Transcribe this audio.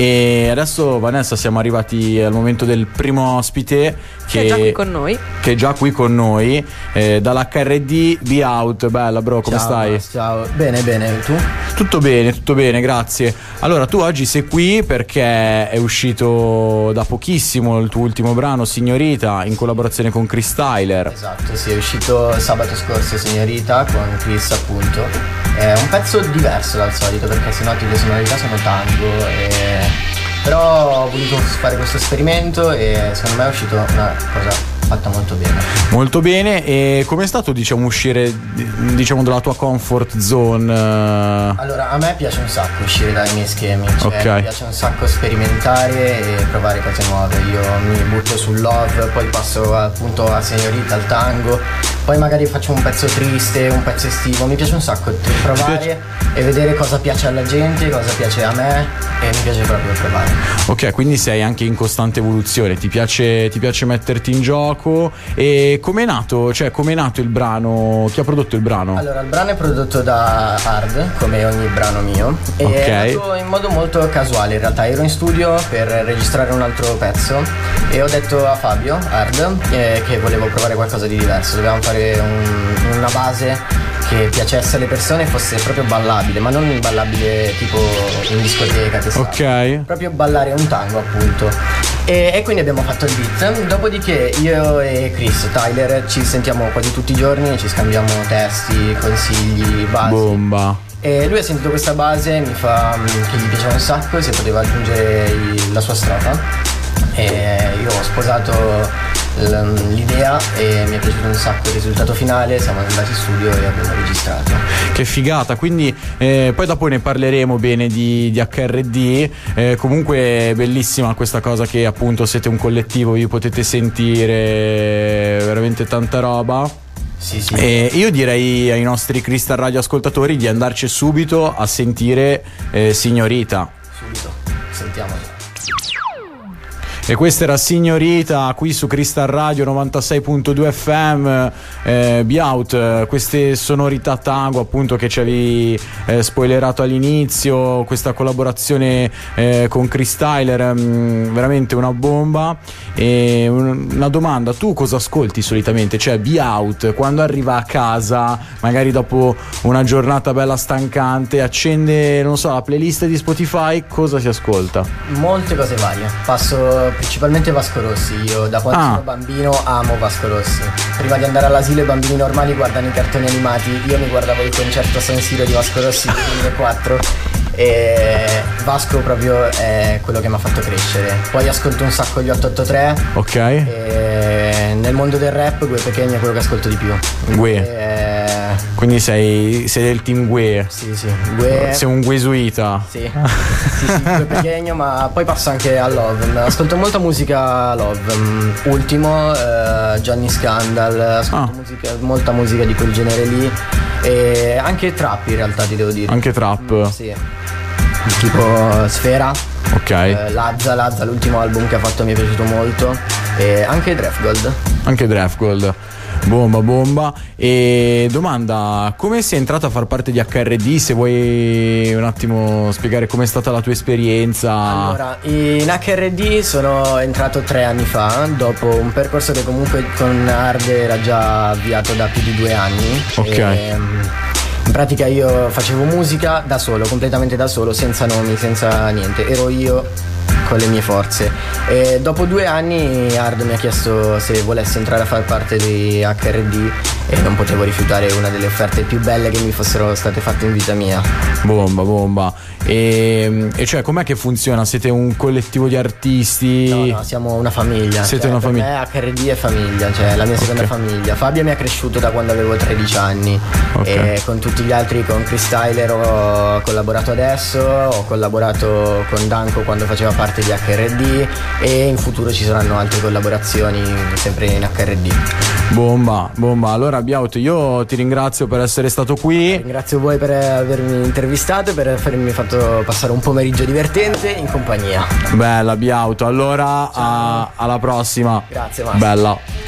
E adesso Vanessa siamo arrivati al momento del primo ospite che, che è già qui con noi. Che è già qui con noi, eh, dall'HRD Be Out. Bella bro, come ciao, stai? Ciao, bene, bene, tu? Tutto bene, tutto bene, grazie. Allora, tu oggi sei qui perché è uscito da pochissimo il tuo ultimo brano, Signorita, in collaborazione con Chris Tyler. Esatto, sì, è uscito sabato scorso, Signorita, con Chris appunto. È un pezzo diverso dal solito perché se noti le sonorità sono tango e però ho voluto fare questo esperimento e secondo me è uscito una cosa fatta molto bene. Molto bene, e com'è stato diciamo uscire diciamo dalla tua comfort zone? Allora, a me piace un sacco uscire dai miei schemi, cioè okay. mi piace un sacco sperimentare e provare cose nuove. Io mi butto sul love, poi passo appunto a Signorita, al tango, poi magari faccio un pezzo triste, un pezzo estivo, mi piace un sacco provare e vedere cosa piace alla gente, cosa piace a me e mi piace proprio provare. Ok, quindi sei anche in costante evoluzione, ti piace, ti piace metterti in gioco? gioco e com'è nato, cioè com'è nato il brano, chi ha prodotto il brano? Allora il brano è prodotto da Hard come ogni brano mio e okay. è nato in modo molto casuale in realtà, ero in studio per registrare un altro pezzo e ho detto a Fabio Hard eh, che volevo provare qualcosa di diverso, dovevamo fare un, una base che piacesse alle persone fosse proprio ballabile, ma non ballabile tipo in discoteca che sta. Ok. Proprio ballare un tango appunto. E, e, quindi abbiamo fatto il beat. Dopodiché io e Chris Tyler ci sentiamo quasi tutti i giorni, ci scambiamo testi, consigli, basi. Bomba. E lui ha sentito questa base, mi fa mm, che gli piaceva un sacco e se poteva aggiungere il, la sua strofa. E io ho sposato l'idea e mi è piaciuto un sacco il risultato finale, siamo andati in studio e abbiamo registrato. Che figata, quindi eh, poi dopo ne parleremo bene di, di HRD, eh, comunque è bellissima questa cosa che appunto siete un collettivo, vi potete sentire veramente tanta roba. Sì, sì. E io direi ai nostri Crystal Radio ascoltatori di andarci subito a sentire eh, Signorita. Subito, sentiamola. E questa era Signorita qui su Crystal Radio 96.2 FM. Eh, Be Out, queste sonorità tango appunto che ci avevi eh, spoilerato all'inizio, questa collaborazione eh, con Chris Tyler, mh, mm, veramente una bomba. E una domanda, tu cosa ascolti solitamente? Cioè Be Out, quando arriva a casa, magari dopo una giornata bella stancante, accende, non so, la playlist di Spotify, cosa si ascolta? Molte cose varie. Passo principalmente Vasco Rossi. Io da quando ah. sono bambino amo Vasco Rossi. Prima di andare all'asilo i bambini normali guardano i cartoni animati. Io mi guardavo il concerto a San Siro di Vasco Rossi nel 2004 e Vasco proprio è quello che mi ha fatto crescere. Poi ascolto un sacco gli 883. Ok. E nel mondo del rap Gue Pequeno è quello che ascolto di più. Gue. Quindi sei, sei, del team Gue. Sì, sì. Gue. Sei un guesuita. Sì. sì, sì, Gue Pequeno, ma poi passo anche a Love. Ascolto molta musica Love. Ultimo, uh, Johnny Scandal. Ascolto ah. musica, molta musica di quel genere lì. E anche trap in realtà ti devo dire. Anche trap? Mm, sì. Tipo Sfera. Ok. Eh, Lazza, Lazza, l'ultimo album che ha fatto mi è piaciuto molto. E anche Draft Gold. Anche Draft Gold. Bomba, bomba. E domanda, come sei entrata a far parte di HRD? Se vuoi un attimo spiegare com'è stata la tua esperienza. Allora, in HRD sono entrato tre anni fa, dopo un percorso che comunque con Hard era già avviato da più di due anni. Ok. E, in pratica io facevo musica da solo, completamente da solo, senza nomi, senza niente. Ero io con le mie forze. E dopo due anni Hard mi ha chiesto se volessi entrare a far parte di HRD e non potevo rifiutare una delle offerte più belle che mi fossero state fatte in vita mia. Bomba, bomba. E, e cioè com'è che funziona? Siete un collettivo di artisti? No, no, siamo una famiglia. Siete cioè, una famiglia? Per me HRD è famiglia, cioè la mia seconda okay. famiglia. Fabio mi ha cresciuto da quando avevo 13 anni okay. e con tutti gli altri, con Chris Tyler ho collaborato adesso, ho collaborato con Danko quando faceva parte di HRD e in futuro ci saranno altre collaborazioni sempre in HRD. Bomba, bomba. Allora Biauto, io ti ringrazio per essere stato qui. Ringrazio voi per avermi intervistato e per avermi fatto passare un pomeriggio divertente in compagnia. Bella Biauto, allora a, alla prossima. Grazie Massimo. Bella.